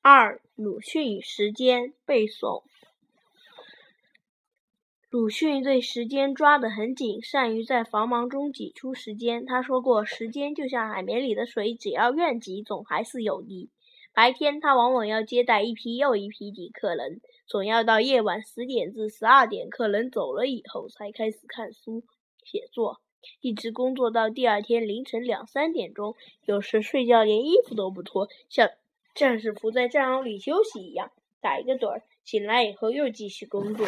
二、鲁迅时间背诵。鲁迅对时间抓得很紧，善于在繁忙中挤出时间。他说过：“时间就像海绵里的水，只要愿挤，总还是有的。”白天，他往往要接待一批又一批的客人，总要到夜晚十点至十二点，客人走了以后，才开始看书、写作，一直工作到第二天凌晨两三点钟。有时睡觉连衣服都不脱，像战士伏在战壕里休息一样，打一个盹儿，醒来以后又继续工作。